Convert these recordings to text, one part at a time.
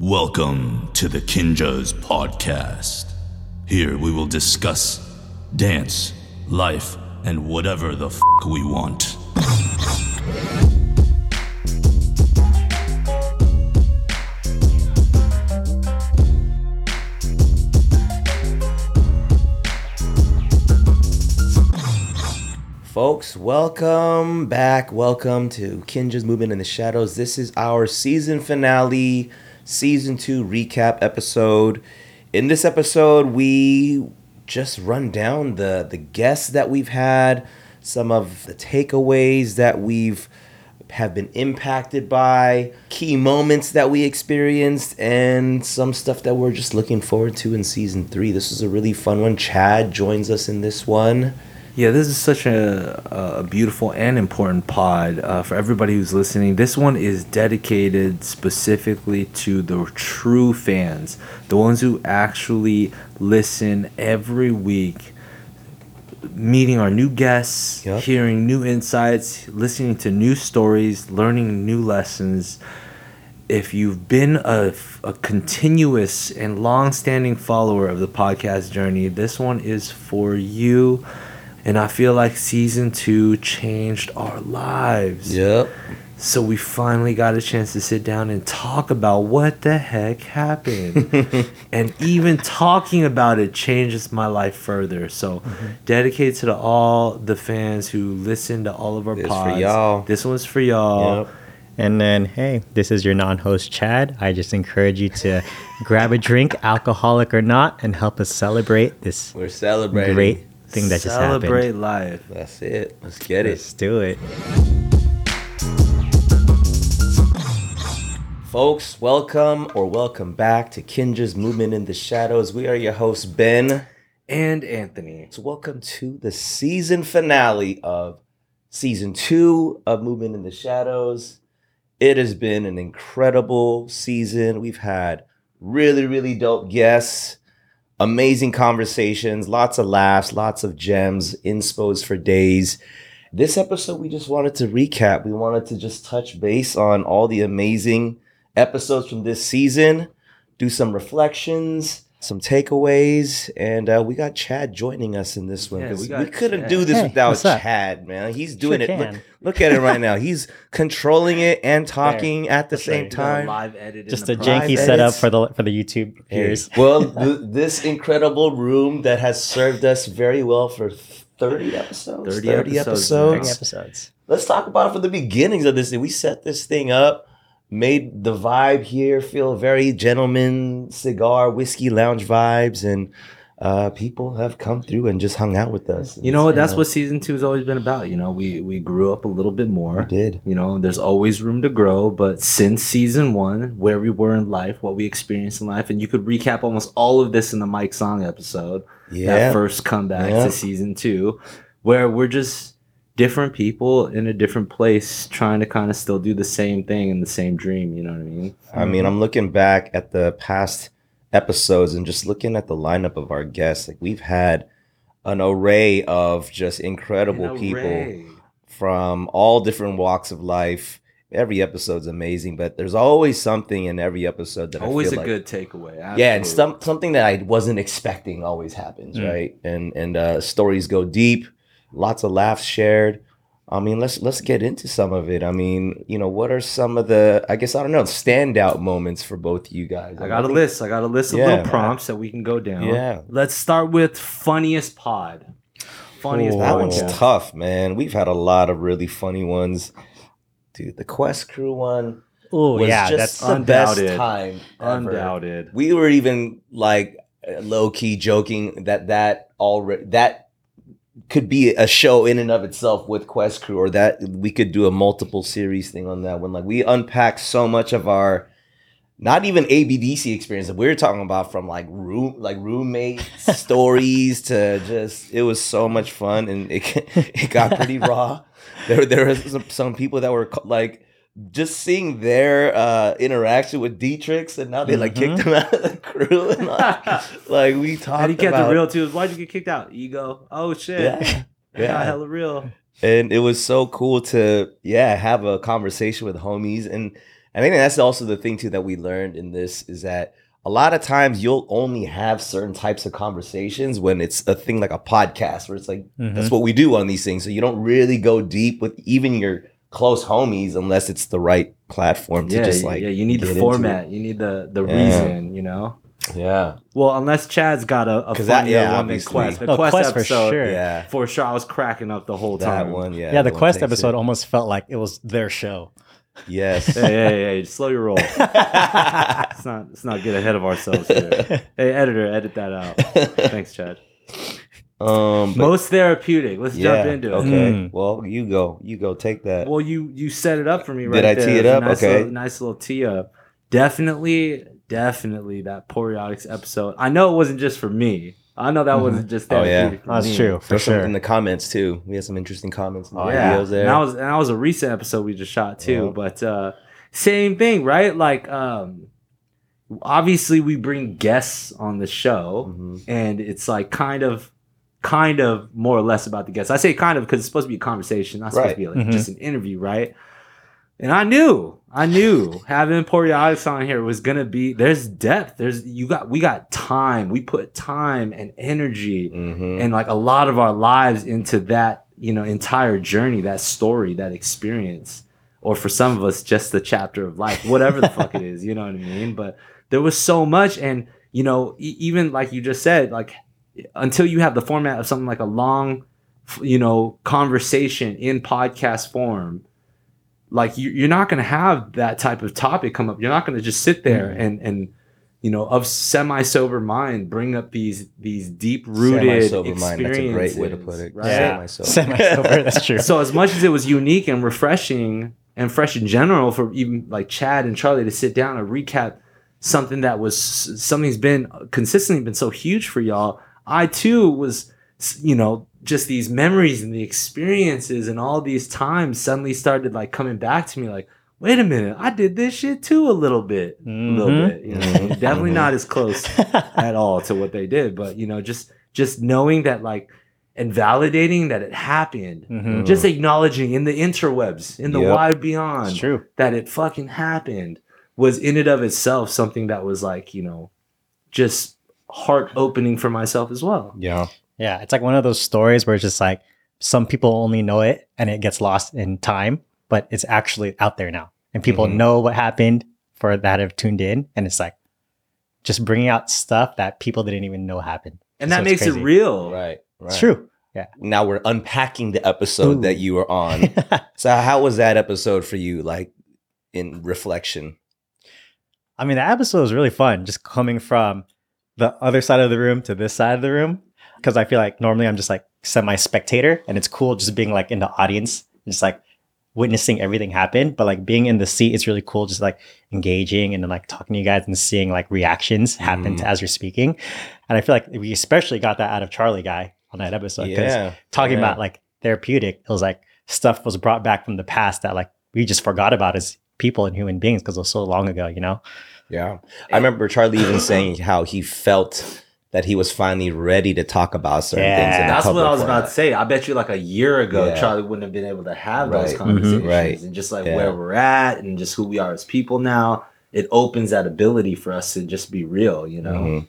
Welcome to the Kinjaz Podcast. Here we will discuss dance, life, and whatever the f we want. Folks, welcome back. Welcome to Kinjaz Movement in the Shadows. This is our season finale, season two recap episode. In this episode, we just run down the the guests that we've had, some of the takeaways that we've have been impacted by, key moments that we experienced, and some stuff that we're just looking forward to in season three. This is a really fun one. Chad joins us in this one. Yeah, this is such a, a beautiful and important pod uh, for everybody who's listening. This one is dedicated specifically to the true fans, the ones who actually listen every week, meeting our new guests, Yep. hearing new insights, listening to new stories, learning new lessons. If you've been a, a continuous and long standing follower of the podcast journey, this one is for you. And I feel like season two changed our lives. Yep. So we finally got a chance to sit down and talk about what the heck happened. and even talking about it changes my life further. So Mm-hmm. dedicated to the, all the fans who listen to all of our This for y'all. This one's for y'all. Yep. And then, hey, this is your non host, Chad. I just encourage you to grab a drink, alcoholic or not, and help us celebrate this We're celebrating. great thing that just Celebrate happened. life. That's it. Let's get it. Let's do it. Folks, welcome or welcome back to Kinjaz Movement in the Shadows. We are your hosts, Ben. And Anthony. So, welcome to the season finale of season two of Movement in the Shadows. It has been an incredible season. We've had really, really dope guests, amazing conversations, lots of laughs, lots of gems, inspos for days. This episode, we just wanted to recap. We wanted to just touch base on all the amazing episodes from this season, do some reflections, some takeaways, and uh, we got Chad joining us in this one. Yeah, 'cause we we, couldn't Chad. do this Hey, without? Chad, man. He's doing Sure it. Look, look at it right now. He's controlling it and talking at the That's same right. time. Live edit. Just the a janky Live setup for the for the YouTube Hey, viewers. well, th- this incredible room that has served us very well for 30 episodes. 30 episodes, episodes. man. Three episodes. Let's talk about it from the beginnings of this thing. We set this thing up, made the vibe here feel very gentleman, cigar, whiskey lounge vibes, and uh, people have come through and just hung out with us. You know what? That's what season two has always been about. You know, we we grew up a little bit more. we did. You know, there's always room to grow, but since season one, where we were in life, what we experienced in life, and you could recap almost all of this in the Mike Song episode, Yeah. that first comeback Yeah. to season two, where we're just different people in a different place trying to kind of still do the same thing in the same dream. You know what I mean? I mean, I'm looking back at the past episodes and just looking at the lineup of our guests. Like we've had an array of just incredible people from all different walks of life. Every episode's amazing, but there's always something in every episode that Always I a like, good takeaway. yeah, and some something that I wasn't expecting always happens, Mm. right? And and uh, stories go deep, lots of laughs shared. I mean, let's let's get into some of it. I mean, you know, what are some of the I guess I don't know standout moments for both you guys? I got a list. I got a list of Yeah. little prompts that we can go down. Yeah. Let's start with funniest pod. Funniest Ooh. That one's tough, man. We've had a lot of really funny ones. Dude, the Quest Crew one Oh yeah, that's the undoubted. best time. ever. Undoubted. We were even like low key joking that that already that could be a show in and of itself with Quest Crew, or that we could do a multiple series thing on that one. Like we unpack so much of our not even ABDC experience. That we are talking about from like room like roommate stories to just it was so much fun and it it got pretty raw. There there was some, some people that were like just seeing their uh interaction with Dietrich and now they like kicked him out of the crew and like, like we talked And he kept about it real too. Why'd you get kicked out? Ego. Oh shit. Yeah. Yeah. Yeah. hella real. and it was so cool to yeah have a conversation with homies and i think that's also the thing too that we learned in this is that a lot of times you'll only have certain types of conversations when it's a thing like a podcast where it's like that's what we do on these things so you don't really go deep with even your close homies unless it's the right platform to Yeah, just like yeah. You need get the into format. You need the the Yeah. reason. You know. yeah Well, unless Chad's got a, a 'Cause that- yeah, one than obviously. Quest. The No, Quest, Quest for sure. yeah for sure, I was cracking up the whole time that one yeah Yeah, the Quest episode it. almost felt like it was their show. yes Hey, hey, hey, slow your roll. let's not let's not get ahead of ourselves here. Hey, editor, edit that out. Thanks, Chad. Um but- Most therapeutic. Let's jump into it. okay Mm. well you go you go take that Well, you you set it up for me right Did I there. tee it up? Nice Okay. little, nice little tee up. Definitely, definitely that Poreotics episode. I know it wasn't just for me. I know that wasn't just Oh, yeah. for That's me. true, for There's sure. in the comments too. We had some interesting comments in the Oh, yeah, there. And that was and that was a recent episode we just shot too. Yeah. But uh same thing, right? Like um obviously we bring guests on the show Mhm. and it's like kind of kind of more or less about the guests. I say kind of because it's supposed to be a conversation, not supposed to be like Mhm. just an interview, right? And I knew, I knew having Poreotics on here was gonna be there's depth. There's you got we got time. We put time and energy Mhm. and like a lot of our lives into that you know entire journey that story that experience or for some of us just the chapter of life whatever the fuck it is you know what i mean but there was so much and you know e- even like you just said like until you have the format of something like a long you know conversation in podcast form like you, you're not going to have that type of topic come up you're not going to just sit there mm-hmm. and and you know of semi sober mind bring up these these deep rooted Semi-sober mind. That's a great way to put it. right? Yeah, Semi-sober. semi-sober. That's true. so as much as it was unique and refreshing and fresh in general for even like Chad and Charlie to sit down and recap something that was something's been consistently been so huge for y'all, I too was you know just these memories and the experiences and all these times suddenly started like coming back to me like wait a minute I did this shit too a little bit a little Mhm. bit you know definitely not as close at all to what they did but you know just just knowing that like and validating that it happened Mhm. just acknowledging in the interwebs in the Yep. wide beyond It's true. that it fucking happened was in and of itself something that was like you know just heart opening for myself as well Yeah. Yeah, it's like one of those stories where it's just like some people only know it and it gets lost in time, but it's actually out there now. And people Mhm. know what happened for that have tuned in. And it's like just bringing out stuff that people didn't even know happened. and So that makes crazy. it real Right. Right. It's true. Yeah. Now we're unpacking the episode Ooh. that you were on. so how was that episode for you? Like in reflection. I mean, the episode was really fun, just coming from the other side of the room to this side of the room. Cause I feel like normally I'm just like semi spectator and it's cool just being like in the audience, just like witnessing everything happen. But like being in the seat, it's really cool just like engaging and then like talking to you guys and seeing like reactions happen mm. to, as you're speaking. And I feel like we especially got that out of Charlie guy on that episode. Cause yeah. talking yeah. about like therapeutic, it was like stuff was brought back from the past that like we just forgot about as people and human beings because it was so long ago, you know? Yeah. I remember Charlie even saying how he felt that he was finally ready to talk about certain Yeah. things. In the that's what I was about to say. I bet you like a year ago, Yeah. Charlie wouldn't have been able to have those Right. Mhm. conversations. Right. And just like Yeah. where we're at and just who we are as people now, it opens that ability for us to just be real, you know? Mhm.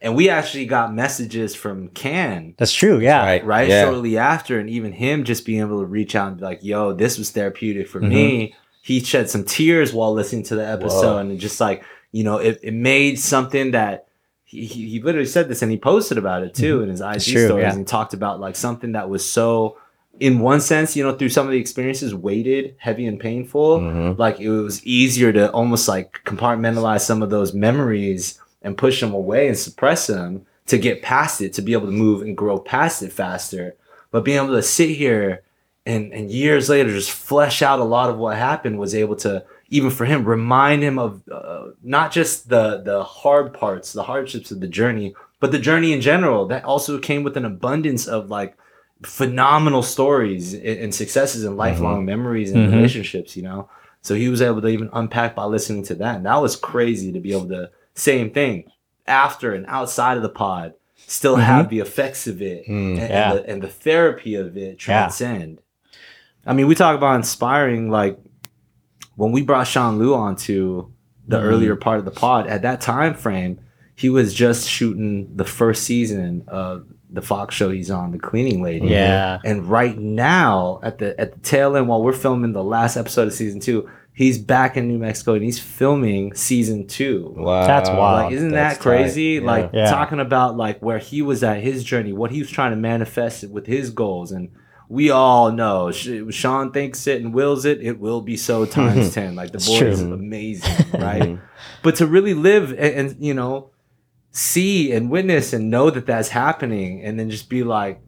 And we actually got messages from Can, That's true. Yeah. Right. right? Yeah. Shortly after, and even him just being able to reach out and be like, yo, this was therapeutic for me. He shed some tears while listening to the episode Whoa. and just like, you know, it, it made something that he, he he literally said this and he posted about it too in his IG true, stories yeah. and talked about like something that was so in one sense, you know, through some of the experiences weighted, heavy and painful, Mhm. like it was easier to almost like compartmentalize some of those memories and push them away and suppress them to get past it, to be able to move and grow past it faster. but being able to sit here and and years later just flesh out a lot of what happened was able to even for him remind him of uh, not just the the hard parts the hardships of the journey but the journey in general. That also came with an abundance of like phenomenal stories and, and successes and lifelong memories and Mhm. relationships you know? So he was able to even unpack by listening to that. And that was crazy to be able to same thing after and outside of the pod still have the effects of it and, and Yeah. the, and the therapy of it transcend I mean, we talk about inspiring. Like when we brought Sean Lew onto the Mm-hmm. earlier part of the pod, at that time frame, he was just shooting the first season of the Fox show he's on, The Cleaning Lady. Yeah. And right now, at the at the tail end, while we're filming the last episode of season two, he's back in New Mexico and he's filming season two. Wow. That's wild. Like, isn't That's that crazy? tight. Like Yeah. talking about like where he was at his journey, what he was trying to manifest with his goals, and we all know Sean thinks it and wills it. It will be so times ten. Like the boy is amazing, right? but to really live and, and you know see and witness and know that that's happening, and then just be like.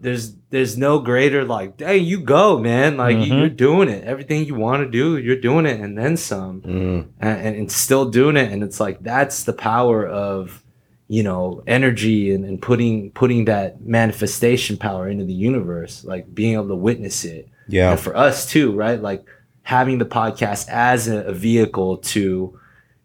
There's there's no greater like hey you go man like Mhm. you're doing it everything you want to do you're doing it and then some Mm. and, and, and still doing it and it's like that's the power of you know energy and, and putting putting that manifestation power into the universe like being able to witness it. Yeah. and for us too right? Like having the podcast as a, a vehicle to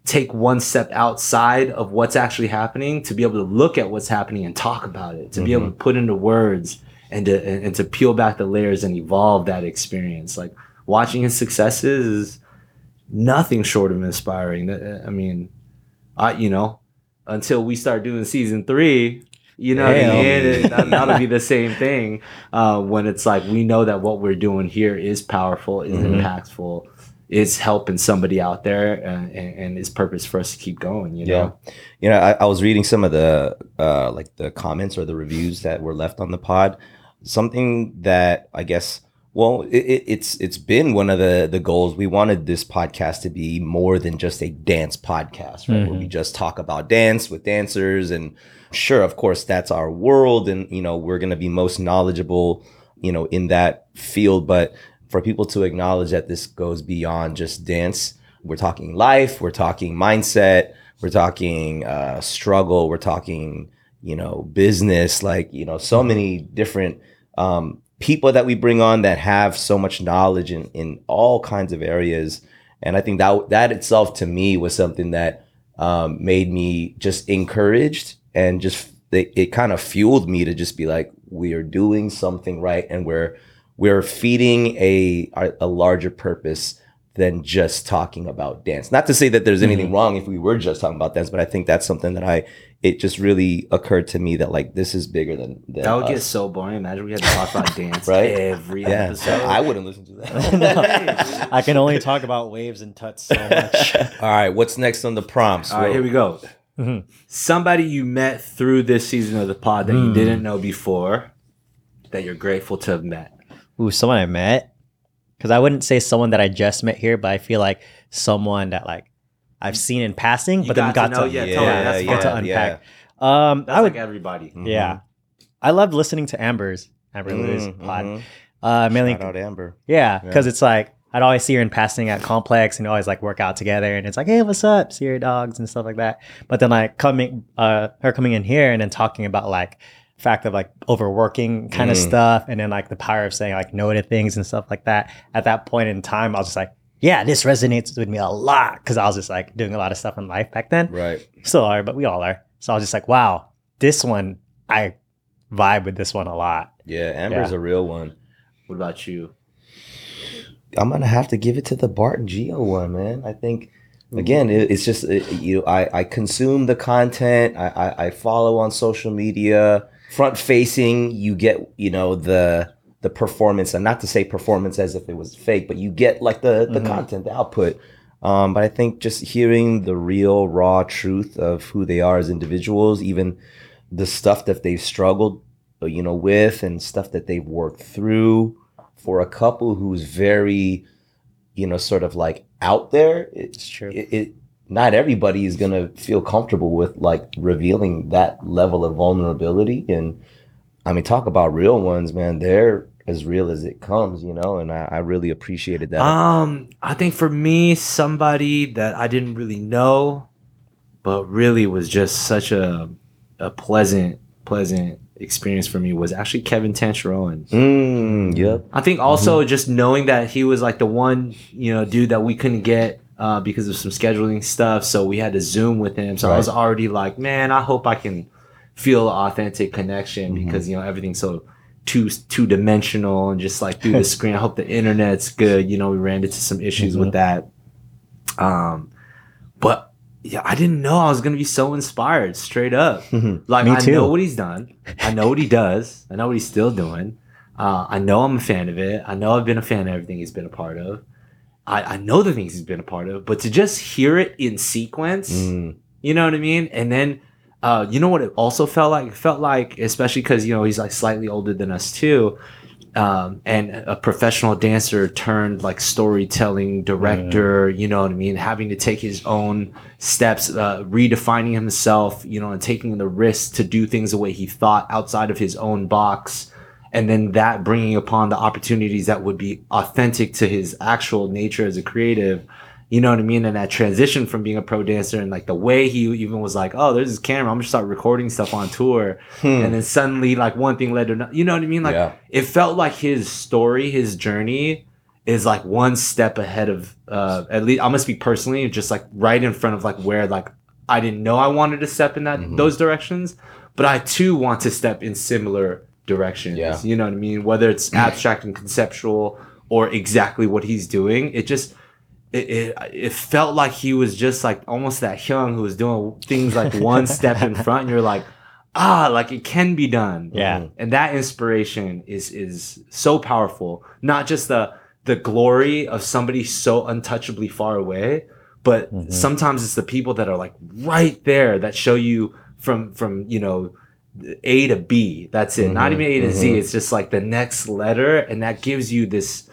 take one step outside of what's actually happening to be able to look at what's happening and talk about it to be able mm-hmm. to put into words and to and, and to peel back the layers and evolve that experience. Like watching his successes is nothing short of inspiring. I mean i you know until we start doing season three you know what I mean? That'll be the same thing uh, when it's like we know that what we're doing here is powerful is Mhm. impactful is helping somebody out there and, and, and is purpose for us to keep going you Yeah. know You know, I, I was reading some of the uh, like the comments or the reviews that were left on the pod. Something that I guess, well, it, it, it's it's been one of the the goals. We wanted this podcast to be more than just a dance podcast, right? Where we just talk about dance with dancers, and sure, of course, that's our world, and you know, we're gonna be most knowledgeable, you know, in that field. But for people to acknowledge that this goes beyond just dance, we're talking life, we're talking mindset, we're talking uh, struggle, we're talking, you know, business, like, you know, so many different um, people that we bring on that have so much knowledge in, in all kinds of areas. And I think that that itself to me was something that um, made me just encouraged and just it, it kind of fueled me to just be like, we are doing something right and we're we're feeding a a, a larger purpose than just talking about dance. Not to say that there's anything wrong if we were just talking about dance, but I think that's something that I it just really occurred to me that like this is bigger than, than that would get so boring imagine we had to talk about dance Right? every yeah. episode I wouldn't listen to that. I can only talk about waves and tuts so much. All right, what's next on the prompts? All right, here we go. Mhm. Somebody you met through this season of the pod that you Hmm. didn't know before, that you're grateful to have met. Ooh, someone I met. Because I wouldn't say someone that I just met here, but I feel like someone that like I've seen in passing, You but then got got to know, to, yeah, Yeah, totally. That's yeah, got to fine. unpack. Um, That's I would, like everybody. Mhm. yeah. I loved listening to Amber's Amber Lou's Mm, pod. Uh, mainly, Shout out Amber. yeah, because it's like I'd always see her in passing at Complex and always like work out together, and it's like, hey, what's up? See your dogs and stuff like that. But then like coming, uh, her coming in here and then talking about like fact of like overworking kind of Mm. stuff, and then like the power of saying like no to things and stuff like that. At that point in time, I was just like, yeah, this resonates with me a lot because I was just like doing a lot of stuff in life back then. Right. Still are, but we all are. So I was just like, wow, this one I vibe with this one a lot. Yeah, Amber's Yeah. a real one. What about you? I'm gonna have to give it to the Barton Geo one, man. I think mm. again, it, it's just it, you. I I consume the content. I, I I follow on social media. Front facing, you get you know the the performance, and not to say performance as if it was fake, but you get like the the Mhm. content, the output. Um, but I think just hearing the real raw truth of who they are as individuals, even the stuff that they've struggled, uh, you know, with, and stuff that they've worked through for a couple who's very, you know, sort of like out there. It's true. It, it not everybody is gonna feel comfortable with like revealing that level of vulnerability, and I mean, talk about real ones, man. They're as real as it comes, you know, and I, I really appreciated that. Um, I think for me, somebody that I didn't really know, but really was just such a a pleasant, pleasant experience for me was actually Kevin Tancharoen. Mm, yep. I think also just knowing that he was like the one, you know, dude that we couldn't get uh, because of some scheduling stuff, so we had to Zoom with him. So I was already like, man, I hope I can feel authentic connection Mm-hmm. because you know everything's so two two dimensional and just like through the screen. I hope the internet's good. You know, we ran into some issues with that. Um, but yeah, I didn't know I was gonna be so inspired. Straight up, like Me I know what he's done. I know what he does. I know what he's still doing. Uh, I know I'm a fan of it. I know I've been a fan of everything he's been a part of. I, I know the things he's been a part of, but to just hear it in sequence, Mm, you know what I mean? And then, uh, you know what it also felt like? It felt like, especially because, you know, he's like slightly older than us too. Um, and a professional dancer turned like storytelling director, you know what I mean? Having to take his own steps, uh, redefining himself, you know, and taking the risk to do things the way he thought outside of his own box. And then that bringing upon the opportunities that would be authentic to his actual nature as a creative you know what I mean? And that transition from being a pro dancer and like the way he even was like, oh, there's this camera, I'm gonna start recording stuff on tour. And then suddenly, like, one thing led to another. You know what I mean? Like, Yeah. it felt like his story, his journey is like one step ahead of, uh, at least I'm gonna speak personally, just like right in front of like where like I didn't know I wanted to step in that those directions, but I too want to step in similar directions. Yeah. You know what I mean? Whether it's abstract and conceptual or exactly what he's doing, it just it, it it felt like he was just like almost that young who was doing things like one step in front and you're like ah like it can be done. Yeah. Mm-hmm. and that inspiration is is so powerful. Not just the the glory of somebody so untouchably far away but mm-hmm. sometimes it's the people that are like right there that show you from from you know a to b. That's it. Not mm-hmm. even a to z. It's just like the next letter and that gives you this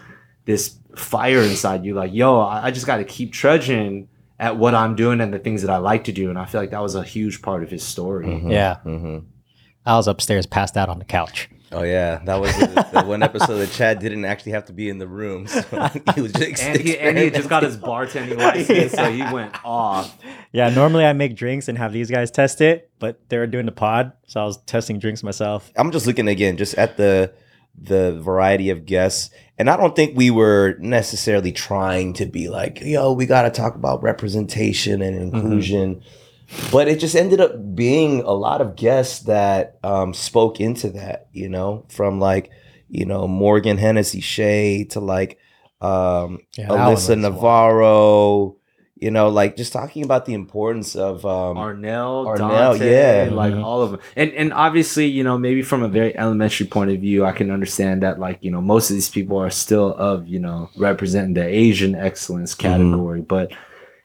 this fire inside you like yo i, I just got to keep trudging at what i'm doing and the things that i like to do and i feel like that was a huge part of his story Yeah. hmm I was upstairs, passed out on the couch. Oh yeah, that was the, the one episode that Chad didn't actually have to be in the room. So he was just and he, and he just got his bartending license so he went off Yeah, normally I make drinks and have these guys test it, but they were doing the pod, so I was testing drinks myself. I'm just looking again, just at the the variety of guests, and I don't think we were necessarily trying to be like, yo, we got to talk about representation and inclusion, but it just ended up being a lot of guests that um, spoke into that, you know, from like, you know, Morgan Hennessy Shea to like um, Yeah, Alyssa Navarro, you know, like just talking about the importance of um, Arnell, Arnell, Dante, yeah. like Mhm. all of them. And and obviously, you know, maybe from a very elementary point of view, I can understand that like, you know, most of these people are still of, you know, representing the Asian excellence category. But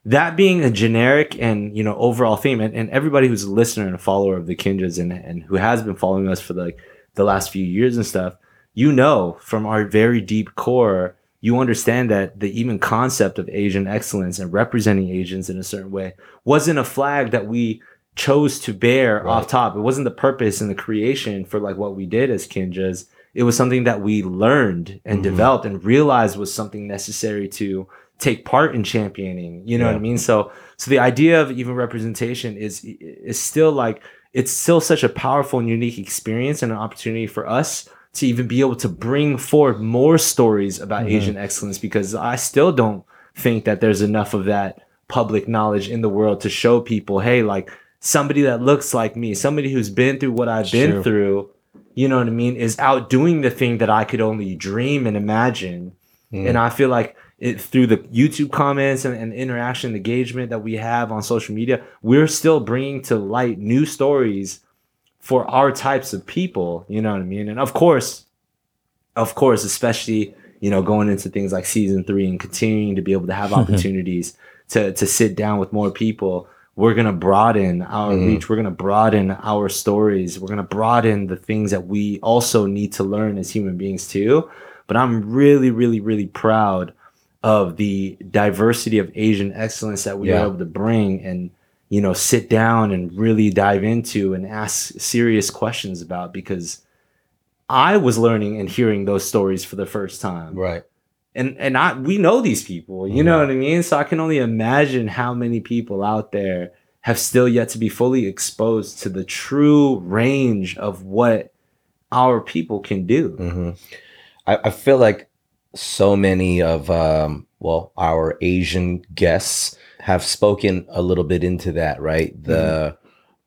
that being a generic and, you know, overall theme, and, and everybody who's a listener and a follower of the Kinjaz and, and who has been following us for like the last few years and stuff, you know from our very deep core you understand that the even concept of Asian excellence and representing Asians in a certain way wasn't a flag that we chose to bear Right. off top. It wasn't the purpose and the creation for like what we did as Kinjaz. It was something that we learned and Mhm. developed and realized was something necessary to take part in championing. You know what I mean? So so the idea of even representation is is still like it's still such a powerful and unique experience and an opportunity for us to even be able to bring forward more stories about Mhm. Asian excellence because I still don't think that there's enough of that public knowledge in the world to show people, hey, like somebody that looks like me, somebody who's been through what I've been True. through, you know what I mean, is out doing the thing that I could only dream and imagine. Mm. And I feel like it through the YouTube comments and, and interaction engagement that we have on social media, we're still bringing to light new stories for our types of people. You know what I mean? And of course, of course, especially you know going into things like season three and continuing to be able to have opportunities to to sit down with more people. We're gonna broaden our Mhm. reach. We're gonna broaden our stories. We're gonna broaden the things that we also need to learn as human beings too. But I'm really, really, really proud of the diversity of Asian excellence that we Yeah. were able to bring and you know sit down and really dive into and ask serious questions about because I was learning and hearing those stories for the first time. Right. And and I we know these people, you know what I mean? So I can only imagine how many people out there have still yet to be fully exposed to the true range of what our people can do. hmm I, I feel like so many of um, well our Asian guests have spoken a little bit into that, right? The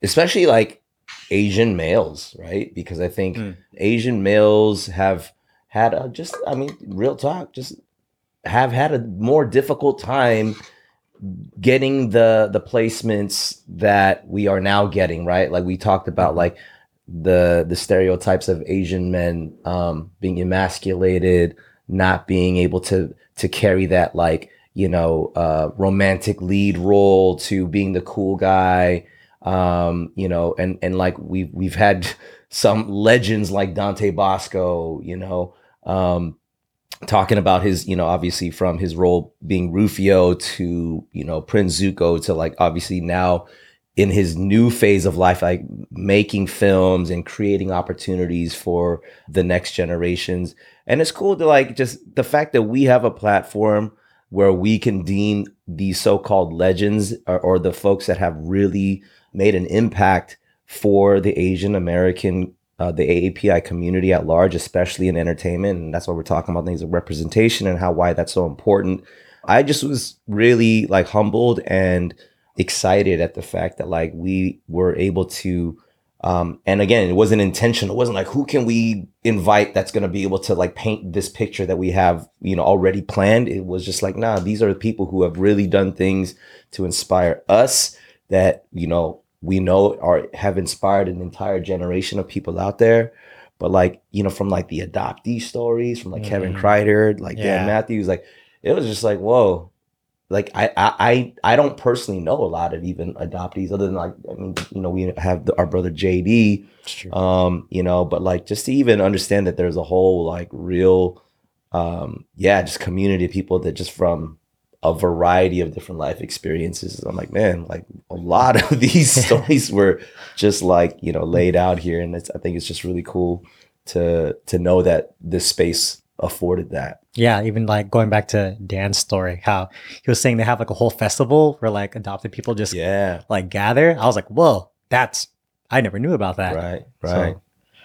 especially like Asian males, right? Because I think Mm. Asian males have had a just I mean real talk, just have had a more difficult time getting the the placements that we are now getting, right? Like we talked about like the the stereotypes of Asian men um, being emasculated, not being able to to carry that like you know uh, romantic lead role to being the cool guy, um, you know, and and like we've we've had some legends like Dante Basco, you know, um, talking about his, you know, obviously from his role being Rufio to you know Prince Zuko to like obviously now in his new phase of life, like making films and creating opportunities for the next generations. And it's cool to like just the fact that we have a platform where we can deem these so-called legends or, or the folks that have really made an impact for the Asian American, uh, the AAPI community at large, especially in entertainment. And that's why we're talking about things of representation and how why that's so important. I just was really like humbled and excited at the fact that like we were able to um and again it wasn't intentional it wasn't like who can we invite that's going to be able to like paint this picture that we have you know already planned it was just like nah these are the people who have really done things to inspire us that you know we know are have inspired an entire generation of people out there but like you know from like the adoptee stories from like Kevin Mhm. Kreider like Yeah. Dan Matthews like it was just like whoa like I, I I don't personally know a lot of even adoptees other than like I mean you know we have the, our brother JD um you know but like just to even understand that there's a whole like real um yeah just community of people that just from a variety of different life experiences. I'm like man like a lot of these stories were just like you know laid out here. And it's I think it's just really cool to to know that this space afforded that Yeah, even like going back to Dan's story, how he was saying they have like a whole festival where like adopted people just yeah like gather. I was like, whoa, that's I never knew about that. right So- right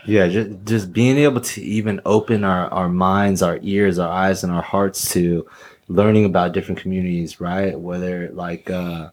Yeah, just, just being able to even open our, our minds, our ears, our eyes, and our hearts to learning about different communities, right? Whether like uh,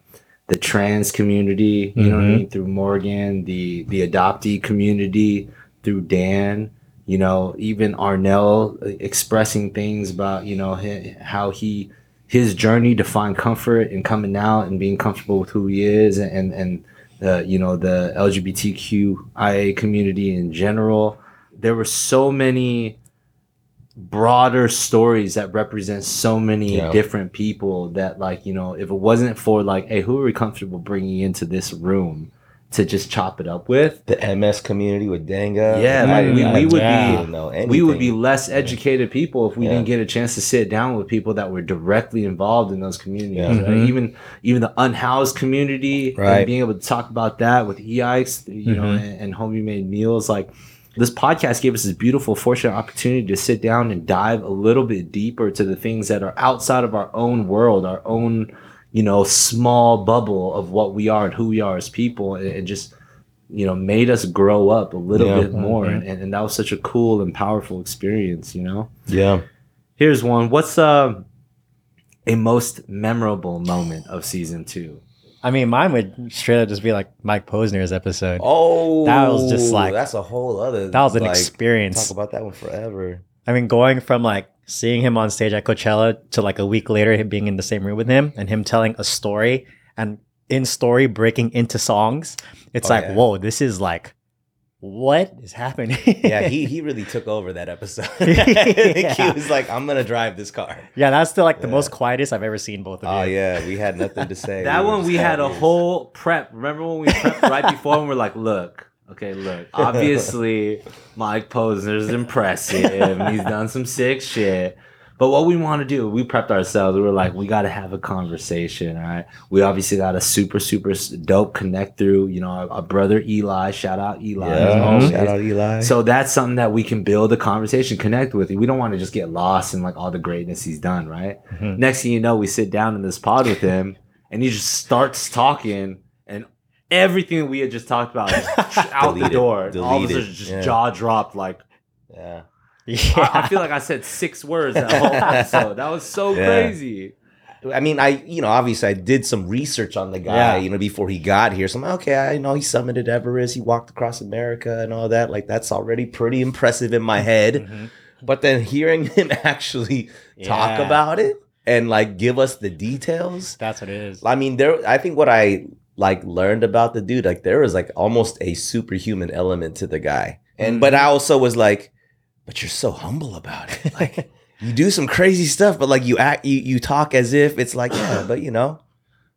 the trans community, you know what I Mhm. mean, through Morgan, the the adoptee community through Dan, you know, even Arnell uh, expressing things about you know hi- how he his journey to find comfort in coming out and being comfortable with who he is and and the you know the LGBTQIA community in general. There were so many broader stories that represent so many Yeah. different people that like you know if it wasn't for like hey who are we comfortable bringing into this room to just chop it up with the MS community with Danga. Yeah, like, we- we would didn't be- we would be less educated people if we Yeah. didn't get a chance to sit down with people that were directly involved in those communities. Yeah. Right? Mhm. Even even the unhoused community, Right. and being able to talk about that with EIX, you know, Mhm. and, and homie made meals. Like this podcast gave us this beautiful, fortunate opportunity to sit down and dive a little bit deeper to the things that are outside of our own world, our own, you know, small bubble of what we are and who we are as people, and, and just you know made us grow up a little Yeah. bit more and, and that was such a cool and powerful experience you know Yeah. here's one what's uh, a most memorable moment of season two I mean, mine would straight up just be like Mike Posner's episode. Oh, That was just like- that's a whole other. that was an like, experience. Talk about that one forever. I mean, going from like seeing him on stage at Coachella to like a week later him being in the same room with him and him telling a story and in story breaking into songs. It's Oh, like, yeah. whoa, this is like, what is happening? Yeah, he he really took over that episode. Yeah. He was like, "I'm gonna drive this car." yeah, that's the like the Yeah. most quietest I've ever seen both of oh, you. Oh yeah, we had nothing to say. that were one we had a whole prep remember when we prepped right before and we're like look okay look obviously mike posner's impressive he's done some sick shit But what we want to do, we prepped ourselves. We were like, we got to have a conversation. All right. We obviously got a super, super dope connect through. You know, our, our brother Eli. Shout out Eli. always. shout out Eli. So that's something that we can build a conversation, connect with. We don't want to just get lost in like all the greatness he's done, right? Mhm. Next thing you know, we sit down in this pod with him, and he just starts talking, everything that we had just talked about is out the Deleted. door. All of a Deleted. just Yeah. jaw dropped. Like yeah. Yeah. I, I feel like I said six words that whole episode. That was so Yeah. crazy. I mean, I you know obviously I did some research on the guy, Yeah. you know, before he got here. So I'm like, okay, I know he summited Everest, he walked across America, and all that. Like that's already pretty impressive in my head. Mhm. But then hearing him actually talk Yeah. about it and like give us the details, That's what it is. I mean, there. I think what I like learned about the dude, like there was like almost a superhuman element to the guy, and but mm-hmm. I also was like, but you're so humble about it, like. You do some crazy stuff, but like you act, you, you talk as if it's like, yeah, but you know,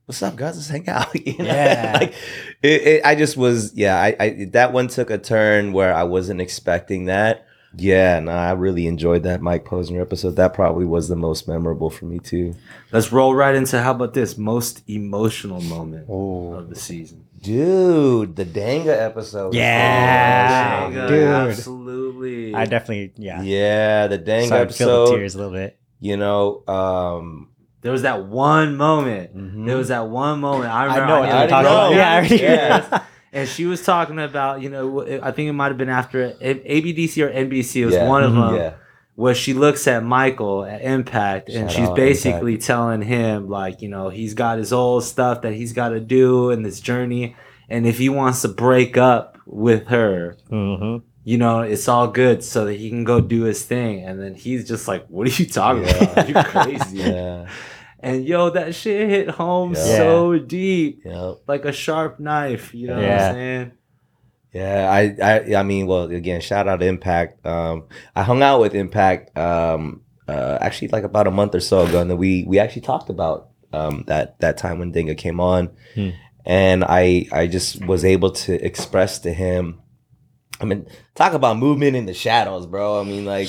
what's up, guys? Let's hang out. You know? Yeah. like it, it, I just was, yeah. I, I that one took a turn where I wasn't expecting that. Yeah, no, I really enjoyed that Mike Posner episode. That probably was the most memorable for me too. Let's roll right into how about this most emotional moment Oh. of the season. Dude, the Danga episode. Yeah. so emotional. Dude. absolutely. I definitely, yeah. Yeah, the Danga Started to feel the episode. tears a little bit. You know, um, there was that one moment. mhm. There was that one moment. I remember. know what I you're talking know. about. Yeah, I already Yeah. And she was talking about, you know, I think it might have been after ABDC or NBC. It was Yeah. one of Mhm. them. yeah, where she looks at Michael at Impact and Shout she's out basically telling him like, you know, he's got his old stuff that he's got to do in this journey and if he wants to break up with her, Mm-hmm. you know, it's all good so that he can go do his thing and then he's just like, "What are you talking Yeah. about? You're crazy." yeah, And yo, that shit hit home Yeah. so deep, yeah. like a sharp knife, you know what Yeah. I'm saying? Yeah, I, I, I mean, well, again, shout out to Impact. Um, I hung out with Impact, um, uh, actually like about a month or so ago, and then we we actually talked about um that that time when Dinga came on, Hmm. and I I just was able to express to him. I mean, talk about movement in the shadows, bro. I mean, like,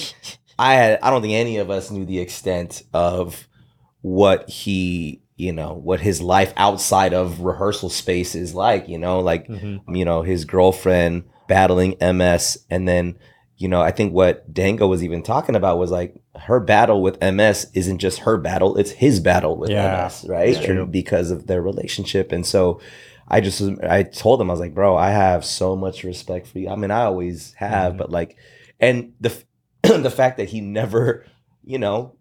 I had I don't think any of us knew the extent of what he you know what his life outside of rehearsal space is like you know like Mm-hmm. you know his girlfriend battling ms and then you know i think what dango was even talking about was like her battle with ms isn't just her battle it's his battle with Yeah, ms right. Because of their relationship and so i just i told him i was like bro i have so much respect for you i mean i always have Mhm. but like and the the fact that he never you know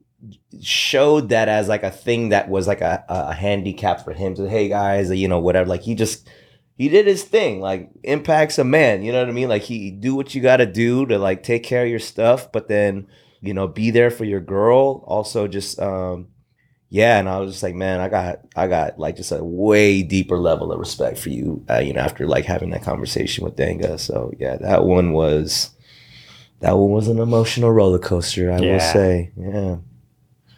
showed that as like a thing that was like a, a handicap for him. To hey guys you know whatever. Like he just he did his thing. Like impacts a man. You know what i mean? Like he do what you got to do to like take care of your stuff but then you know be there for your girl. Also just um yeah and i was just like man i got i got like just a way deeper level of respect for you uh, you know after like having that conversation with danga. So yeah that one was that one was an emotional roller coaster i will say. Yeah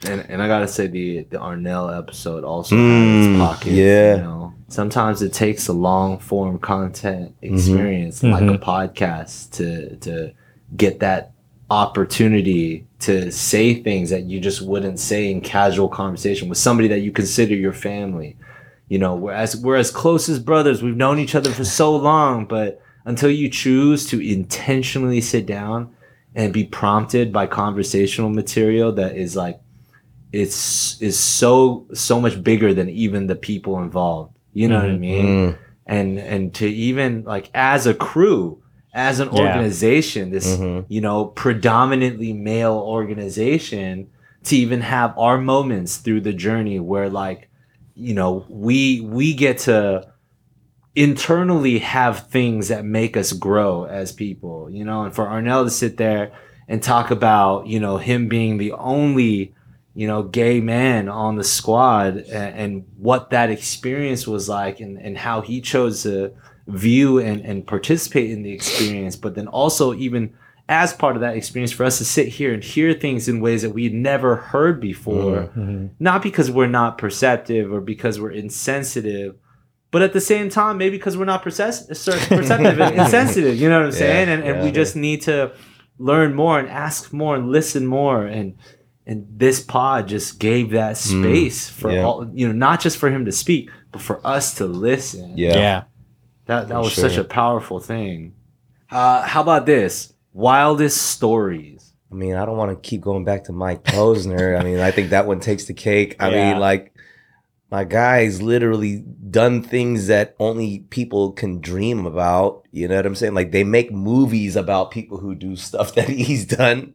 And and I gotta say the the Arnell episode also Mm, had its pockets. yeah. You know, sometimes it takes a long form content experience like a podcast to to get that opportunity to say things that you just wouldn't say in casual conversation with somebody that you consider your family. You know, whereas we're as close as brothers, we've known each other for so long, but until you choose to intentionally sit down and be prompted by conversational material that is like it's is so so much bigger than even the people involved. You know what I mean? Mm, And and to even like as a crew, as an Yeah. organization, this Mhm. you know predominantly male organization, to even have our moments through the journey where like you know we we get to internally have things that make us grow as people you know and for arnell to sit there and talk about you know him being the only you know gay man on the squad and, and what that experience was like and, and how he chose to view and, and participate in the experience but then also even as part of that experience for us to sit here and hear things in ways that we had never heard before Mm-hmm. not because we're not perceptive or because we're insensitive, but at the same time, maybe because we're not percess- perceptive and insensitive. You know what I'm Yeah, saying? And, and we yeah. just need to learn more and ask more and listen more and and this pod just gave that space for yeah. all you know, not just for him to speak, but for us to listen. Yeah. That that For was such a powerful thing. Uh, how about this? Wildest stories. I mean, I don't want to keep going back to Mike Posner. I mean, I think that one takes the cake. I Yeah. mean, like my guy's literally done things that only people can dream about. You know what I'm saying? Like they make movies about people who do stuff that he's done.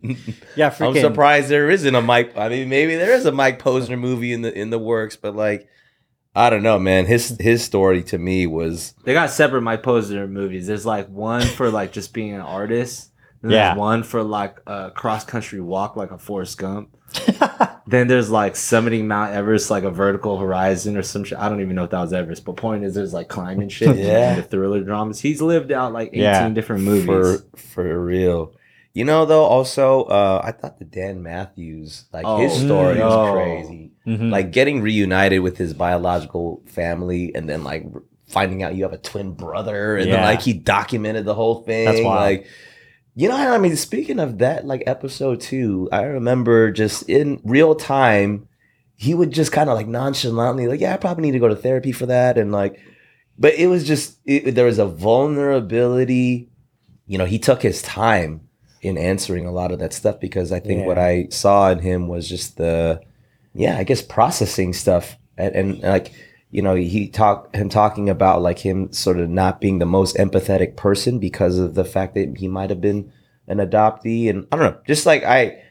Yeah, I'm surprised there isn't a Mike. I mean, maybe there is a Mike Posner movie in the in the works, but like, I don't know, man. His his story to me was They got separate Mike Posner movies. There's like one for like just being an artist. Then Yeah. there's one for like a cross country walk like a Forrest Gump. then there's like summiting Mount Everest like a vertical horizon or some shit. I don't even know if that was Everest, but point is there's like climbing shit. Yeah. The thriller dramas. He's lived out like 18 Yeah. different movies. for for real. You know, though, also, uh, I thought the Dan Matthews, like his Oh, story no. was crazy. Mhm. Like getting reunited with his biological family, and then like finding out you have a twin brother, and then like he documented the whole thing. That's wild. Like, you know, I mean, speaking of that, like episode two, I remember just in real time, he would just kind of like nonchalantly, like, yeah, I probably need to go to therapy for that, and like, but it was just it, there was a vulnerability. You know, he took his time in answering a lot of that stuff because I think what I saw in him was just the, yeah, I guess processing stuff and, and like you know he talked him talking about like him sort of not being the most empathetic person because of the fact that he might have been an adoptee. And I don't know just like I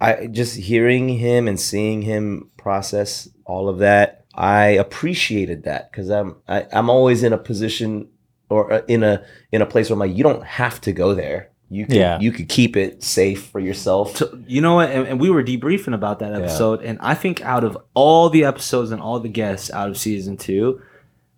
I just hearing him and seeing him process all of that I appreciated that because I'm I, I'm always in a position or uh, in a in a place where I'm like you don't have to go there you could Yeah. you could keep it safe for yourself So, you know what? And, and we were debriefing about that episode, and I think out of all the episodes and all the guests out of season two,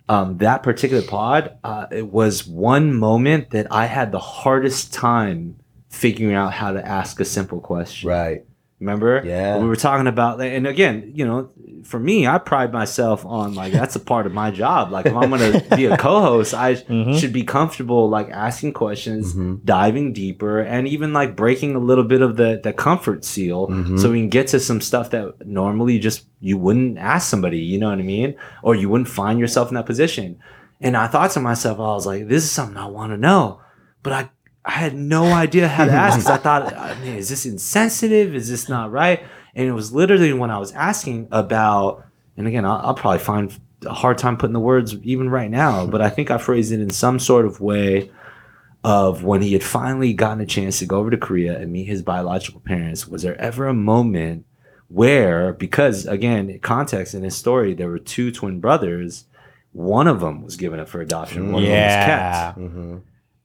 um, that particular pod, uh, it was one moment that I had the hardest time figuring out how to ask a simple question. right Remember? Yeah. We were talking about, that, and again, you know, for me, I pride myself on like that's a part of my job. Like if I'm gonna be a co-host, I Mhm. should be comfortable like asking questions, Mhm. diving deeper, and even like breaking a little bit of the the comfort seal, Mhm. so we can get to some stuff that normally just you wouldn't ask somebody. You know what I mean? Or you wouldn't find yourself in that position. And I thought to myself, I was like, this is something I want to know, but I I had no idea how to ask because I thought, I mean, is this insensitive? Is this not right? And it was literally when I was asking about, and again, I'll, I'll probably find a hard time putting the words even right now, but I think I phrased it in some sort of way of when he had finally gotten a chance to go over to Korea and meet his biological parents. Was there ever a moment where, because again, context in his story, there were two twin brothers. One of them was given up for adoption. One of them was kept. mm-hmm.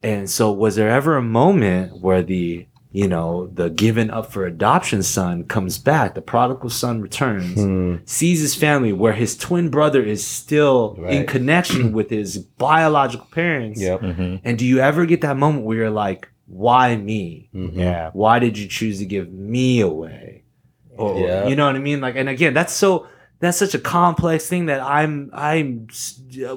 And so, was there ever a moment where the you know the given up for adoption son comes back, the prodigal son returns, Hmm. sees his family, where his twin brother is still in connection with his biological parents? Yep. Mhm. And do you ever get that moment where you're like, why me? Mhm. Yeah. Why did you choose to give me away? Or Yeah. you know what I mean? Like, and again, that's so that's such a complex thing that I'm I'm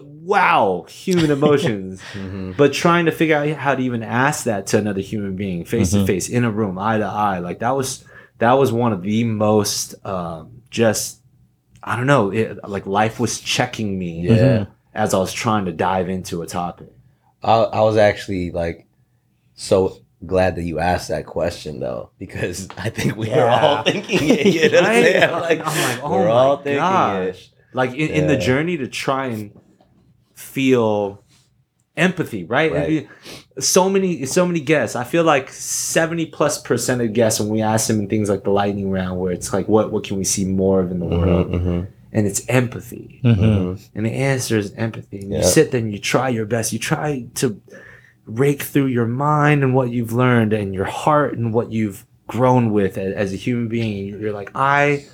wow human emotions, Mhm. but trying to figure out how to even ask that to another human being face to Mhm. face in a room eye to eye like that was that was one of the most um, just I don't know it, like life was checking me Yeah. as I was trying to dive into a topic. I, I was actually like so glad that you asked that question though because I think we are all thinking it. You know what I'm Right? saying? I'm Like, like, oh we're my all thinking gosh. it. like in, in the journey to try and feel empathy right? Right. so many so many guests i feel like 70 plus percent of guests when we ask them in things like the lightning round where it's like what what can we see more of in the world Mhm, and it's empathy Mhm. mhm. and the answer is empathy and Yeah. you sit there and you try your best you try to rake through your mind and what you've learned and your heart and what you've grown with as, a human being. You're like i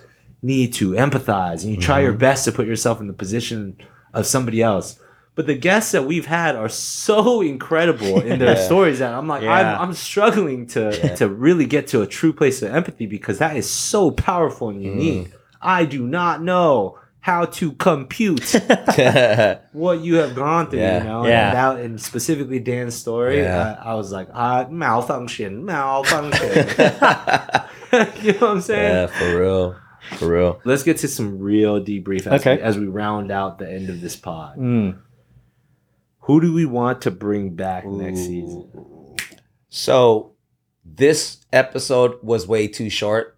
need to empathize. And you try your mm-hmm. best to put yourself in the position of somebody else. But the guests that we've had are so incredible in their stories that I'm like, Yeah. I'm, I'm struggling to Yeah. to really get to a true place of empathy because that is so powerful and mm-hmm. unique. I do not know how to compute what you have gone through, Yeah. you know? Yeah. And, that, and specifically Dan's story, Yeah. I, I was like, uh, malfunction, malfunction. you know what I'm saying? Yeah, for real. For real. Let's get to some real debrief as, Okay. we, as we round out the end of this pod. Mm. Who do we want to bring back next season? So this episode was way too short.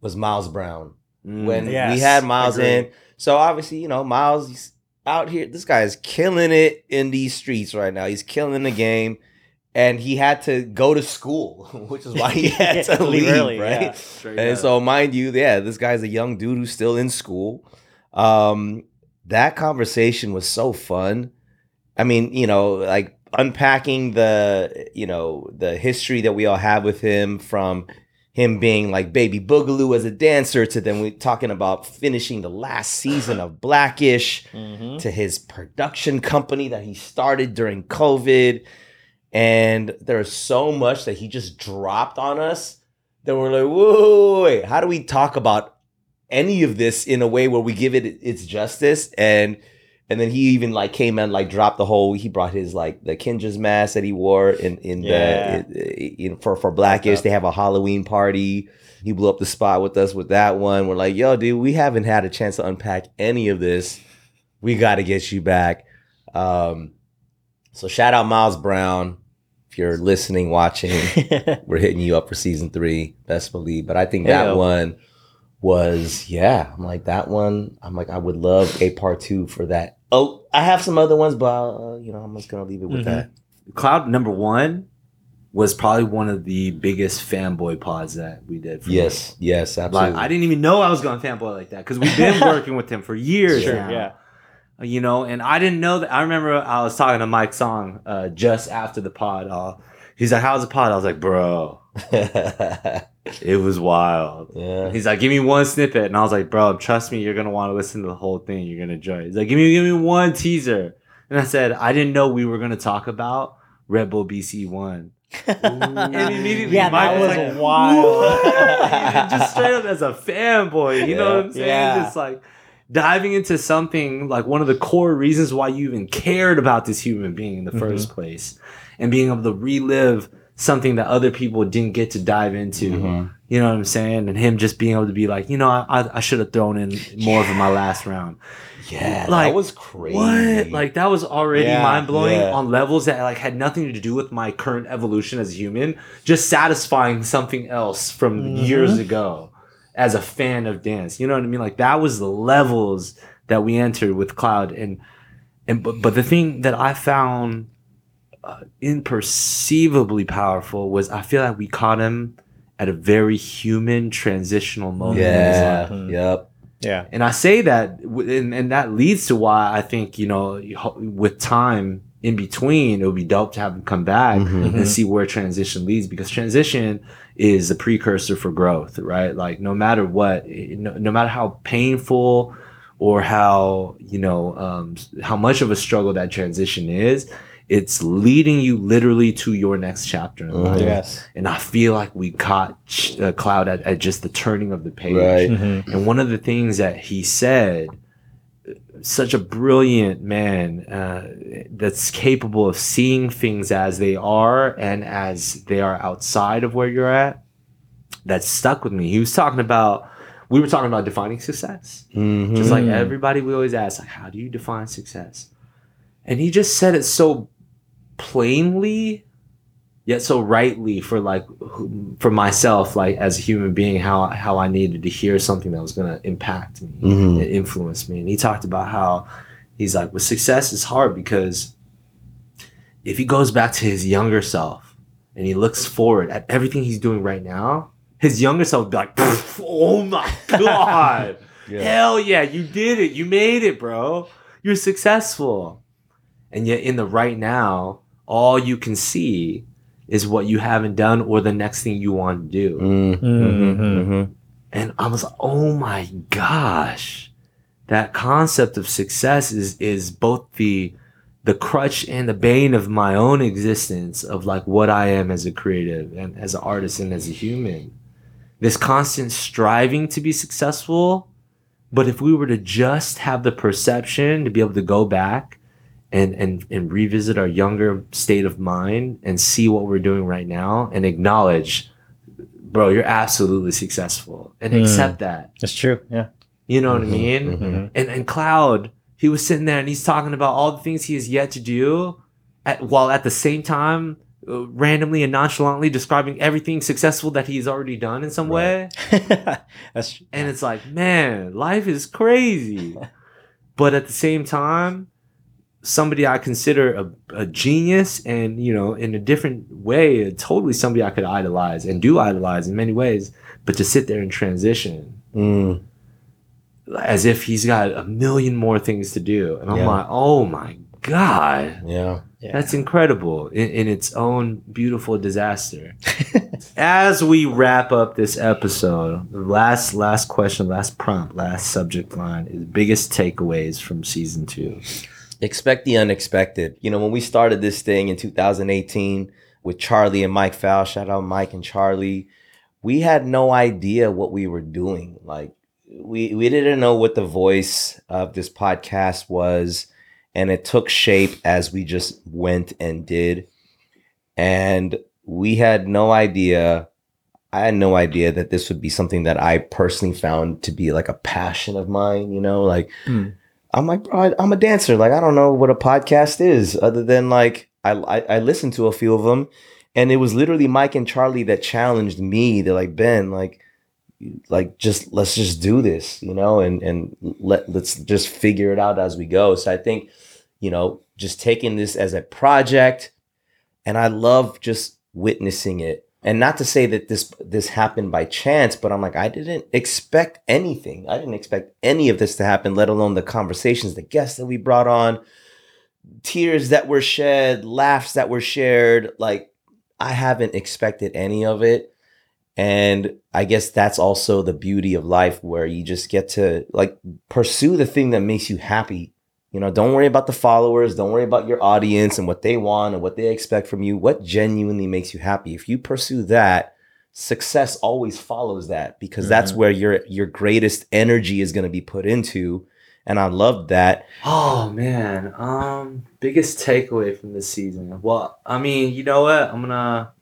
Was Miles Brown Mm. when we had Miles in? So obviously, you know, Miles he's out here. This guy is killing it in these streets right now. He's killing the game, and he had to go to school, which is why he had to Leave early, right? yeah. And up. so, mind you, yeah, this guy's a young dude who's still in school. Um, that conversation was so fun. I mean, you know, like unpacking the, you know, the history that we all have with him from him being like baby boogaloo as a dancer to then we talking about finishing the last season of Blackish Mhm. to his production company that he started during COVID. And there's so much that he just dropped on us that we're like, whoa, wait, how do we talk about any of this in a way where we give it its justice? And and then he even like came and like dropped the whole. He brought his like the Kinjaz mask that he wore in in Yeah. the in, for for Blackish. They have a Halloween party. He blew up the spot with us with that one. We're like, yo, dude, we haven't had a chance to unpack any of this. We got to get you back. Um, so shout out Miles Brown. If you're listening, watching, we're hitting you up for season three, best believe. But I think that one was, yeah, I'm like, that one, I'm like, I would love a part two for that. Oh, I have some other ones, but, uh, you know, I'm just going to leave it with Mhm. that. Cloud number one was probably one of the biggest fanboy pods that we did. for Yes, yes, absolutely. Like I didn't even know I was going fanboy like that because we've been working with him for years Sure, now. yeah. You know, and I didn't know that. I remember I was talking to Mike Song uh, just after the pod. Uh, he's like, "How's the pod?" I was like, "Bro, it was wild." yeah. He's like, "Give me one snippet," and I was like, "Bro, trust me, you're gonna want to listen to the whole thing. You're gonna enjoy it." He's like, "Give me, give me one teaser," and I said, "I didn't know we were gonna talk about Red Bull BC One." and immediately, Yeah, Mike that was like, wild. Just straight up as a fanboy. You know what I'm saying? Yeah. Just like diving into something like one of the core reasons why you even cared about this human being in the Mm-hmm. first place, and being able to relive something that other people didn't get to dive into. Mhm. You know what I'm saying? And him just being able to be like, you know, I, I, should have thrown in more of my last round. Yeah, Like, that was crazy. What? Like that was already Yeah, mind blowing yeah. on levels that like had nothing to do with my current evolution as a human. Just satisfying something else from Mhm. years ago as a fan of dance. You know what I mean? Like that was the levels that we entered with Cloud. And and but but the thing that I found uh, imperceivably powerful was I feel like we caught him at a very human transitional moment. in his life. yeah, Mhm. yep. Yeah. And I say that, and, and that leads to why I think, you know, with time in between, it would be dope to have him come back Mhm. and see where transition leads because transition is a precursor for growth, right? Like, no matter what, no, no matter how painful or how, you know, um, how much of a struggle that transition is, it's leading you literally to your next chapter in life. Mhm. Yes. And I feel like we caught uh, Cloud at, at just the turning of the page. Right. Mhm. And one of the things that he said, such a brilliant man uh, that's capable of seeing things as they are and as they are outside of where you're at, that stuck with me. He was talking about, we were talking about defining success. Mhm. Just like everybody, we always ask, like, how do you define success? And he just said it so plainly, yet so rightly for like for myself, like as a human being, how how I needed to hear something that was gonna impact me Mhm. and influence me. And he talked about how he's like, with success is hard because if he goes back to his younger self and he looks forward at everything he's doing right now, his younger self would be like, oh my god. Yeah. Hell yeah, you did it. You made it, bro. You're successful. And yet, in the right now, all you can see is what you haven't done or the next thing you want to do. Mhm. Mhm. Mhm. And I was like, oh my gosh, that concept of success is is both the the crutch and the bane of my own existence of like what I am as a creative and as an artist and as a human. This constant striving to be successful, but if we were to just have the perception to be able to go back and and and revisit our younger state of mind and see what we're doing right now and acknowledge bro, you're absolutely successful, and Mm. accept that. It's true. Yeah. You know what I Mhm, mean? mhm. And and Cloud, he was sitting there and he's talking about all the things he has yet to do, at, while at the same time, uh, randomly and nonchalantly describing everything successful that he's already done in some way. That's true. And it's like, man, life is crazy. but at the same time, somebody I consider a, a genius and, you know, in a different way, totally somebody I could idolize and do idolize in many ways. But to sit there and transition Mm. as if he's got a million more things to do. And I'm Yeah. like, oh my God. Yeah. Yeah. That's incredible in, in its own beautiful disaster. As we wrap up this episode, the last last question, last prompt, last subject line is biggest takeaways from season two. Expect the unexpected. You know, when we started this thing in 2018 with Charlie and Mike Fowl, shout out Mike and Charlie, we had no idea what we were doing. Like we we didn't know what the voice of this podcast was and it took shape as we just went and did. And we had no idea I had no idea that this would be something that I personally found to be like a passion of mine, you know, like Hmm. I'm like, bro, I'm a dancer. Like, I don't know what a podcast is other than like, I, I, I listened to a few of them and it was literally Mike and Charlie that challenged me. They're like, Ben, like, like just let's just do this, you know, and and let let's just figure it out as we go. So I think, you know, just taking this as a project, and I love just witnessing it. And not to say that this this happened by chance, but I'm like, I didn't expect anything. I didn't expect any of this to happen, let alone the conversations, the guests that we brought on, tears that were shed, laughs that were shared. Like, I haven't expected any of it. And I guess that's also the beauty of life where you just get to like pursue the thing that makes you happy. You know, don't worry about the followers, don't worry about your audience and what they want and what they expect from you. What genuinely makes you happy? If you pursue that, success always follows that because that's where your your greatest energy is going to be put into. And I love that. Oh man, um, biggest takeaway from this season. Well, I mean, you know what? I'm gonna,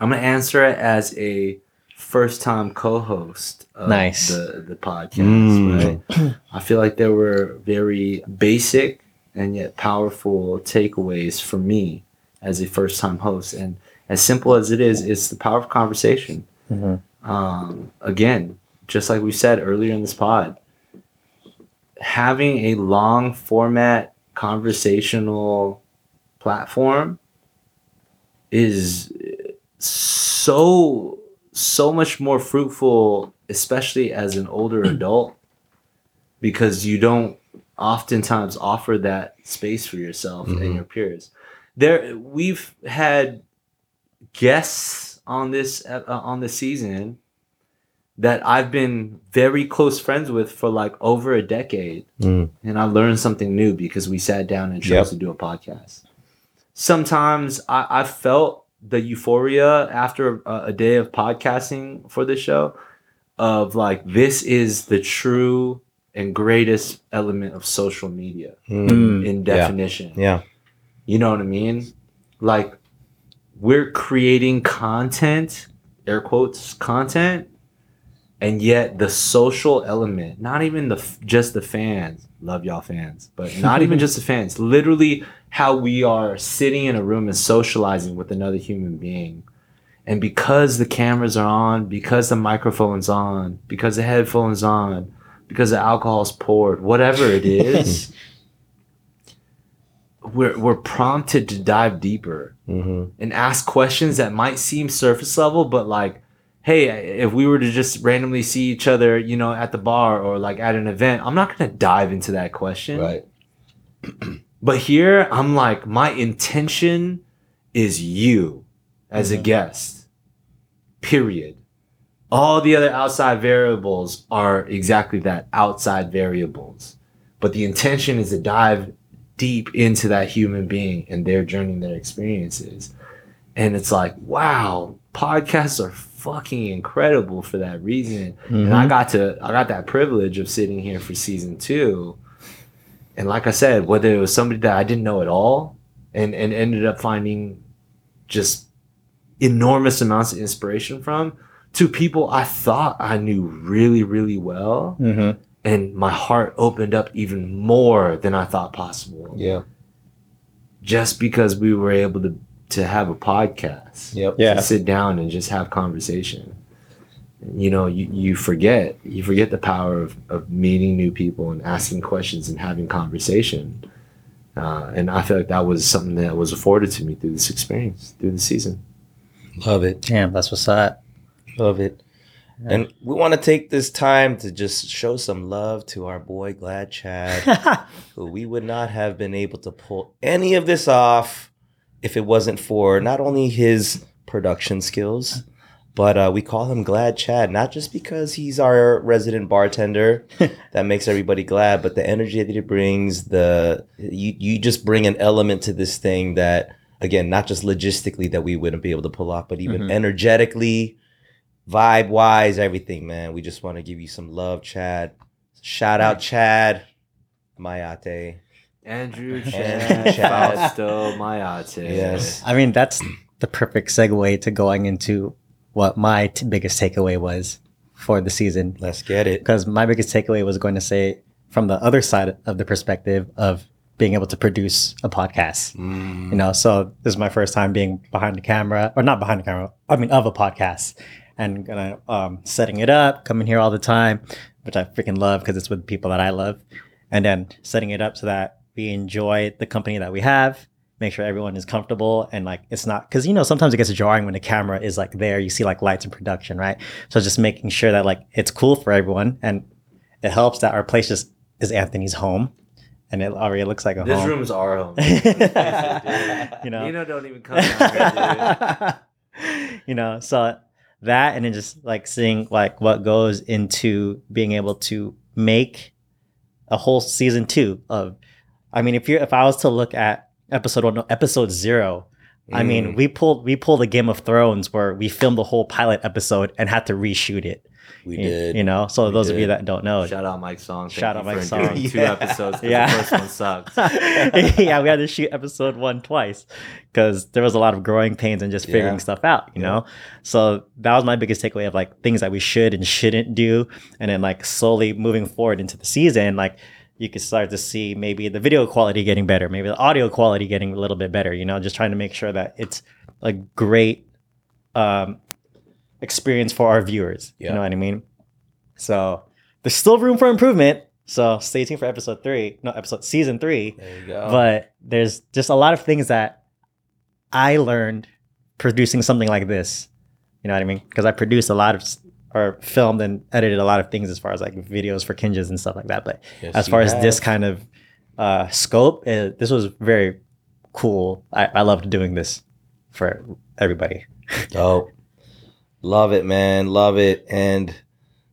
I'm gonna answer it as a first time co-host of Nice. the the podcast. Mm. Right? I feel like there were very basic and yet powerful takeaways for me as a first time host, and as simple as it is, it's the power of conversation. Mhm. Um, again, just like we said earlier in this pod, having a long format conversational platform is so so much more fruitful especially as an older adult because you don't oftentimes offer that space for yourself Mhm. and your peers there we've had guests on this uh, on the season that I've been very close friends with for like over a decade Mm. and I learned something new because we sat down and chose Yep. to do a podcast. Sometimes I, I felt the euphoria after a, a day of podcasting for this show of like this is the true and greatest element of social media Mm. in definition. Yeah. You know what I mean? Like we're creating content, air quotes, content, and yet the social element, not even the just the fans, love y'all fans, but not even just the fans, literally how we are sitting in a room and socializing with another human being. And because the cameras are on, because the microphone's on, because the headphones on, because the alcohol's poured, whatever it is, we're we're prompted to dive deeper hmm and ask questions that might seem surface level, but like, hey, if we were to just randomly see each other, you know, at the bar or like at an event, I'm not gonna dive into that question. Right. But here, I'm like, my intention is you as a guest. Period. All the other outside variables are exactly that outside variables. But the intention is to dive deep into that human being and their journey and their experiences. And it's like, wow, podcasts are fucking incredible for that reason. And I mm-hmm. got to I got that privilege of sitting here for season two. And like I said, whether it was somebody that I didn't know at all and, and ended up finding just enormous amounts of inspiration from to people I thought I knew really, really well. Mm-hmm. And my heart opened up even more than I thought possible. Yeah. Just because we were able to to have a podcast. Yep. Yeah. To sit down and just have conversation. You know, you, you forget you forget the power of, of meeting new people and asking questions and having conversation. Uh, and I feel like that was something that was afforded to me through this experience, through the season. Love it. Damn, that's what's up. Love it. And we want to take this time to just show some love to our boy Glad Chad, who we would not have been able to pull any of this off if it wasn't for not only his production skills, but uh, we call him Glad Chad, not just because he's our resident bartender that makes everybody glad, but the energy that he brings, the you you just bring an element to this thing that again, not just logistically that we wouldn't be able to pull off, but even Mhm. energetically, vibe wise, everything, man. We just want to give you some love, Chad. Shout out Chad. Mayate. Andrew Chad, Chad. Fausto Mayate. Yes. I mean, that's the perfect segue to going into what my t- biggest takeaway was for the season. Let's get it. Because my biggest takeaway was going to say from the other side of the perspective of being able to produce a podcast. Mm. You know, so this is my first time being behind the camera, or not behind the camera. I mean, of a podcast, and gonna um, setting it up, coming here all the time, which I freaking love because it's with people that I love, and then setting it up so that we enjoy the company that we have. Make sure everyone is comfortable and like it's not because you know sometimes it gets jarring when the camera is like there. You see like lights in production, right? So just making sure that like it's cool for everyone and it helps that our place just is Anthony's home, and it already looks like a This home. room is our home. you know, Nino don't even come here, you know, so that and then just like seeing like what goes into being able to make a whole season two of I mean if you if I was to look at episode one no, episode zero I mean Mm. we pulled we pulled a Game of Thrones where we filmed the whole pilot episode and had to reshoot it We you, did. you know so those of you that don't know. Shout out Mike Song. Thank Shout out Mike Song. enduring Two Yeah. episodes. Yeah. The first one sucked. yeah, we had to shoot episode one twice because there was a lot of growing pains and just figuring Yeah. stuff out, you Yeah. know? So that was my biggest takeaway of like things that we should and shouldn't do. And then like slowly moving forward into the season, like you can start to see maybe the video quality getting better, maybe the audio quality getting a little bit better, you know, just trying to make sure that it's a great um, experience for our viewers. Yeah. You know what I mean? So there's still room for improvement. So stay tuned for episode three, no, episode season three There you go. but there's just a lot of things that I learned producing something like this. You know what I mean? Because I produced a lot of or filmed and edited a lot of things as far as like videos for Kinjaz and stuff like that. But Yes, as far as this kind of uh, scope, uh, this was very cool. I, I loved doing this for everybody. Dope. Love it, man. Love it. And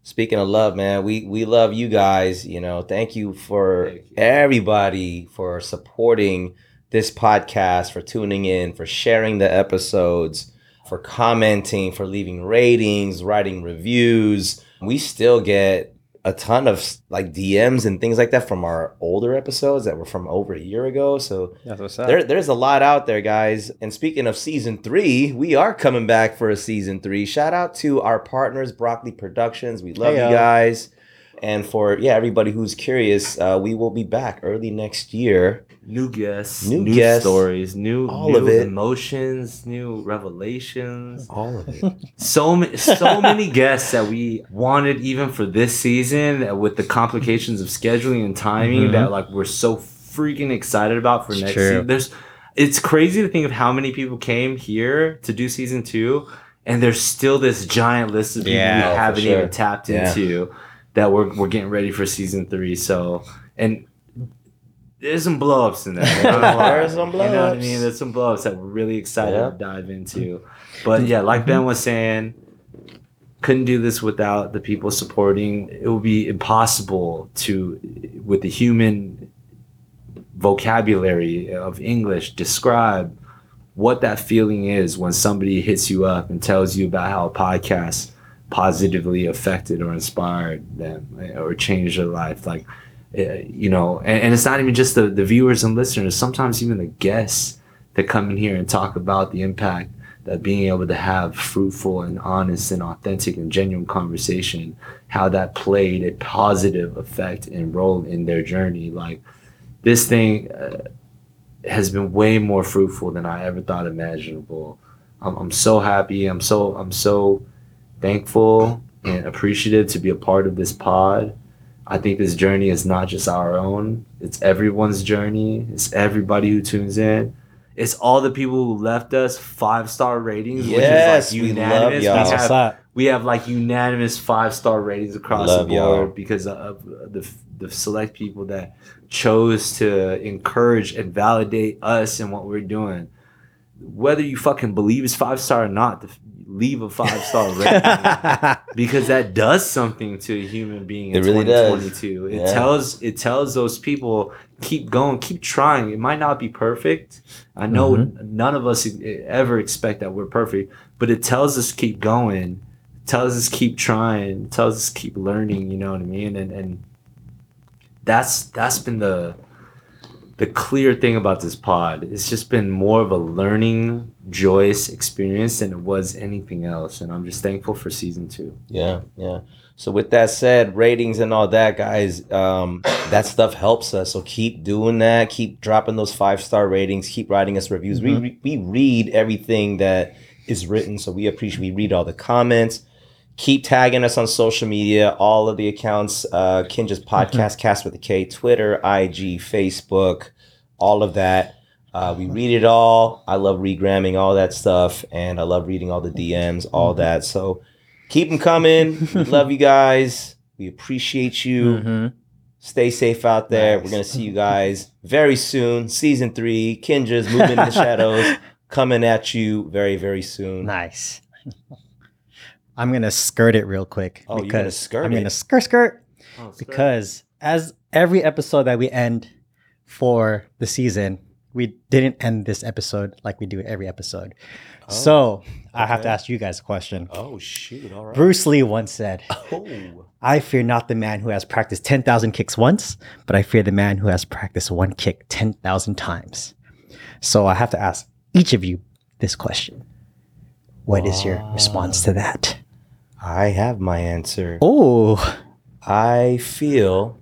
speaking of love, man, we we love you guys. You know, thank you for Thank you. everybody for supporting this podcast, for tuning in, for sharing the episodes, for commenting, for leaving ratings, writing reviews. We still get a ton of like DMs and things like that from our older episodes that were from over a year ago. So there, there's a lot out there, guys. And speaking of season three, we are coming back for a season three. Shout out to our partners, Broccoli Productions. We love Heyo. you guys. And for yeah, everybody who's curious, uh, we will be back early next year. New guests, New new, guests, stories, new, all new of it. emotions, new revelations. All of it. So many, so many guests that we wanted even for this season with the complications of scheduling and timing Mhm. that like we're so freaking excited about for It's next true. season. There's, it's crazy to think of how many people came here to do season two, and there's still this giant list of people Yeah. we Oh, haven't sure. even tapped Yeah. into that we're we're getting ready for season three. So and. There's some blowups in there. I'm not gonna. There's some You know what I mean? There's some blowups that we're really excited Yeah. to dive into. But yeah, like Ben was saying, couldn't do this without the people supporting. It would be impossible to, with the human vocabulary of English, describe what that feeling is when somebody hits you up and tells you about how a podcast positively affected or inspired them eh, or changed their life. Like, you know, and, and it's not even just the, the viewers and listeners, sometimes even the guests that come in here and talk about the impact that being able to have fruitful and honest and authentic and genuine conversation, how that played a positive effect and role in their journey. Like this thing uh, has been way more fruitful than I ever thought imaginable. I'm, I'm so happy. I'm so I'm so thankful and appreciative to be a part of this pod. I think this journey is not just our own. It's everyone's journey. It's everybody who tunes in. It's all the people who left us five star ratings, Yes, which we is like love y'all. We have, we have like unanimous five star ratings across Love the board y'all. because of uh, the the select people that chose to encourage and validate us and what we're doing. Whether you fucking believe it's five star or not, th- leave a five star rating because that does something to a human being in It really does. 2022. It Yeah. tells it tells those people keep going, keep trying. It might not be perfect. I know mm-hmm. none of us ever expect that we're perfect, but it tells us keep going. It tells us keep trying. It tells us keep learning. You know what I mean? And and that's that's been the the clear thing about this pod. It's just been more of a learning, joyous experience than it was anything else. And I'm just thankful for season two. Yeah, yeah. So with that said, ratings and all that, guys, um, that stuff helps us. So keep doing that. Keep dropping those five star ratings. Keep writing us reviews. We we read everything that is written, so we appreciate. We read all the comments. Keep tagging us on social media. All of the accounts, uh, Kinjaz podcast, cast with a K, Twitter, IG, Facebook, all of that. Uh, we read it all. I love regramming all that stuff, and I love reading all the DMs, all that. So keep them coming. We love you guys. We appreciate you. Stay safe out there. We're gonna see you guys very soon. Season three, Kinjaz moving in the Shadows, coming at you very, very soon. Nice. I'm gonna skirt it real quick. Oh, you're gonna because skirt I'm it? gonna skirt oh, skirt because as every episode that we end for the season, we didn't end this episode like we do every episode. Oh, so I have to ask you guys a question. Oh shoot! All right. Bruce Lee once said, Oh. I fear not the man who has practiced 10,000 kicks once, but I fear the man who has practiced one kick 10,000 times. So I have to ask each of you this question. What is your response to that? I have my answer. Oh, I feel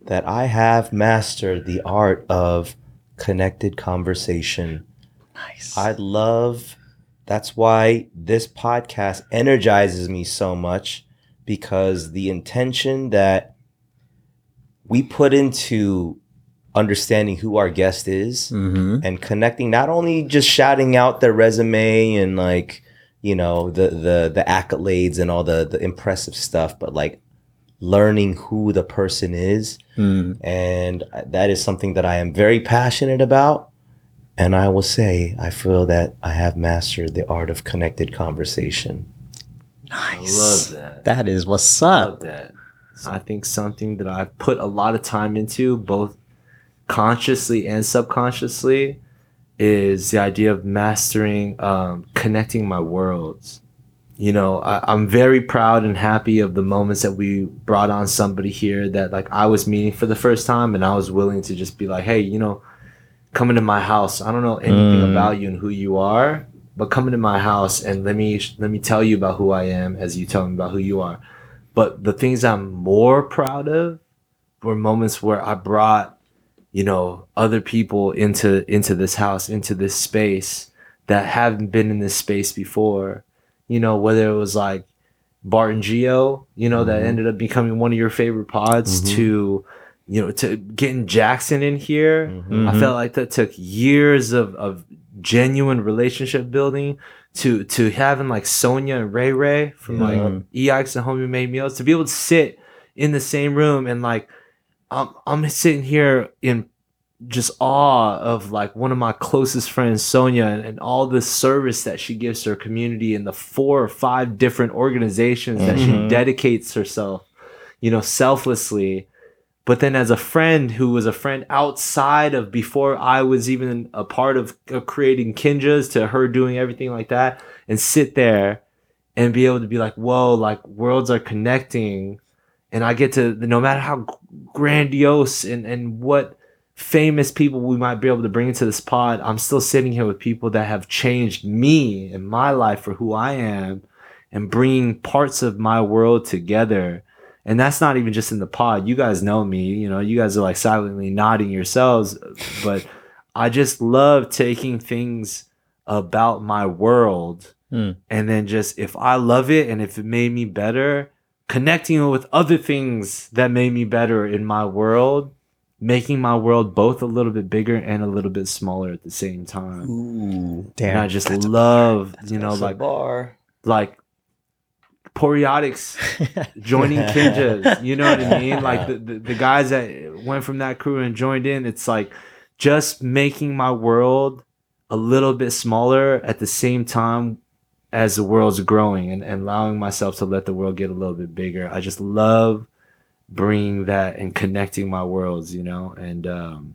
that I have mastered the art of connected conversation. nice. I love that's why this podcast energizes me so much because the intention that we put into understanding who our guest is mm-hmm. and connecting not only just shouting out their resume and like you know the the the accolades and all the the impressive stuff but like learning who the person is Mm. and that is something that I am very passionate about and I will say I feel that I have mastered the art of connected conversation Nice. I love that. That is what's love up. that. I think something that I've put a lot of time into, both consciously and subconsciously, is the idea of mastering, um, connecting my worlds. You know, I, I'm very proud and happy of the moments that we brought on somebody here that like I was meeting for the first time, and I was willing to just be like, hey, you know, come into my house. I don't know anything Mm. about you and who you are, but come into my house and let me let me tell you about who I am as you tell me about who you are. But the things I'm more proud of were moments where I brought, you know, other people into into this house, into this space that haven't been in this space before. You know, whether it was like Bart and Geo, you know, that mm-hmm. ended up becoming one of your favorite pods mm-hmm. to you know, to getting Jackson in here. Mm-hmm. I felt like that took years of, of genuine relationship building to to having like Sonia and Ray Ray from like EX and Homie Made Meals to be able to sit in the same room and like I'm I'm sitting here in just awe of like one of my closest friends, Sonia, and, and all the service that she gives to her community and the four or five different organizations that she mm-hmm. dedicates herself, you know, selflessly. But then as a friend who was a friend outside of before I was even a part of, of creating Kinjaz to her doing everything like that and sit there and be able to be like, whoa, like worlds are connecting. And I get to, no matter how grandiose and, and what famous people we might be able to bring into this pod, I'm still sitting here with people that have changed me and my life for who I am and bringing parts of my world together. And that's not even just in the pod. You guys know me, you know, you guys are like silently nodding yourselves, but I just love taking things about my world Mm. and then just if I love it and if it made me better, connecting with other things that made me better in my world, making my world both a little bit bigger and a little bit smaller at the same time. Ooh, And I Damn. just love, you know, like bar. like Poreotics joining Kinjaz. You know what I mean? Like the, the, the guys that went from that crew and joined in, it's like just making my world a little bit smaller at the same time as the world's growing and, and allowing myself to let the world get a little bit bigger. I just love bringing that and connecting my worlds, you know, and um,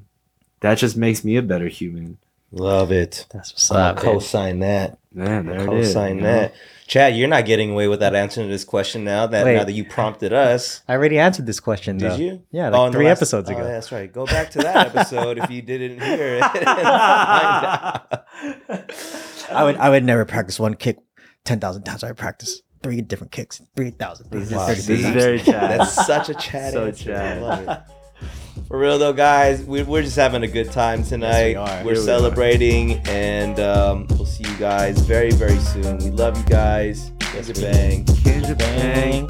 that just makes me a better human. Love it. That's what's I'll up. dude. co-sign that. Man, there it is. Co-sign you know? that. Chad, you're not getting away without answering to this question now that Wait. now that you prompted us. I already answered this question. Did though. you? Yeah, Oh, like in the three last- episodes oh, ago. yeah, that's right. Go back to that episode if you didn't hear it. and find out. I would I would never practice one kick ten thousand times. I practice three different kicks, three thousand. Wow, This is very Chad. That's such a Chad So answer. Chad. I love it. For real though, guys, we, we're just having a good time tonight. are. We're Here we celebrating, and um, we'll see you guys very, very soon. We love you guys. Yes, bang. Kinja Bang.